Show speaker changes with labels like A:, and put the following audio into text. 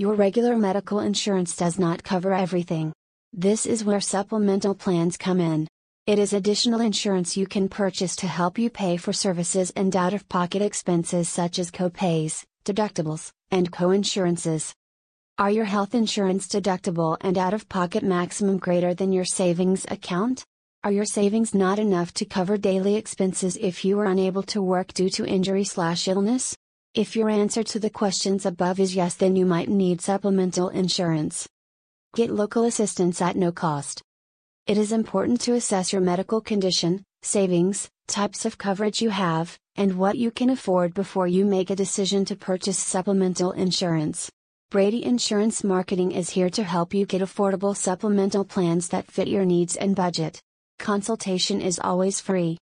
A: Your regular medical insurance does not cover everything. This is where supplemental plans come in. It is additional insurance you can purchase to help you pay for services and out of pocket expenses such as copays, deductibles, and co-insurances. Are your health insurance deductible and out of pocket maximum greater than your savings account? Are your savings not enough to cover daily expenses if you are unable to work due to injury/illness? If your answer to the questions above is yes, then you might need supplemental insurance. Get local assistance at no cost. It is important to assess your medical condition, savings, types of coverage you have, and what you can afford before you make a decision to purchase supplemental insurance. Brady Insurance Marketing is here to help you get affordable supplemental plans that fit your needs and budget. Consultation is always free.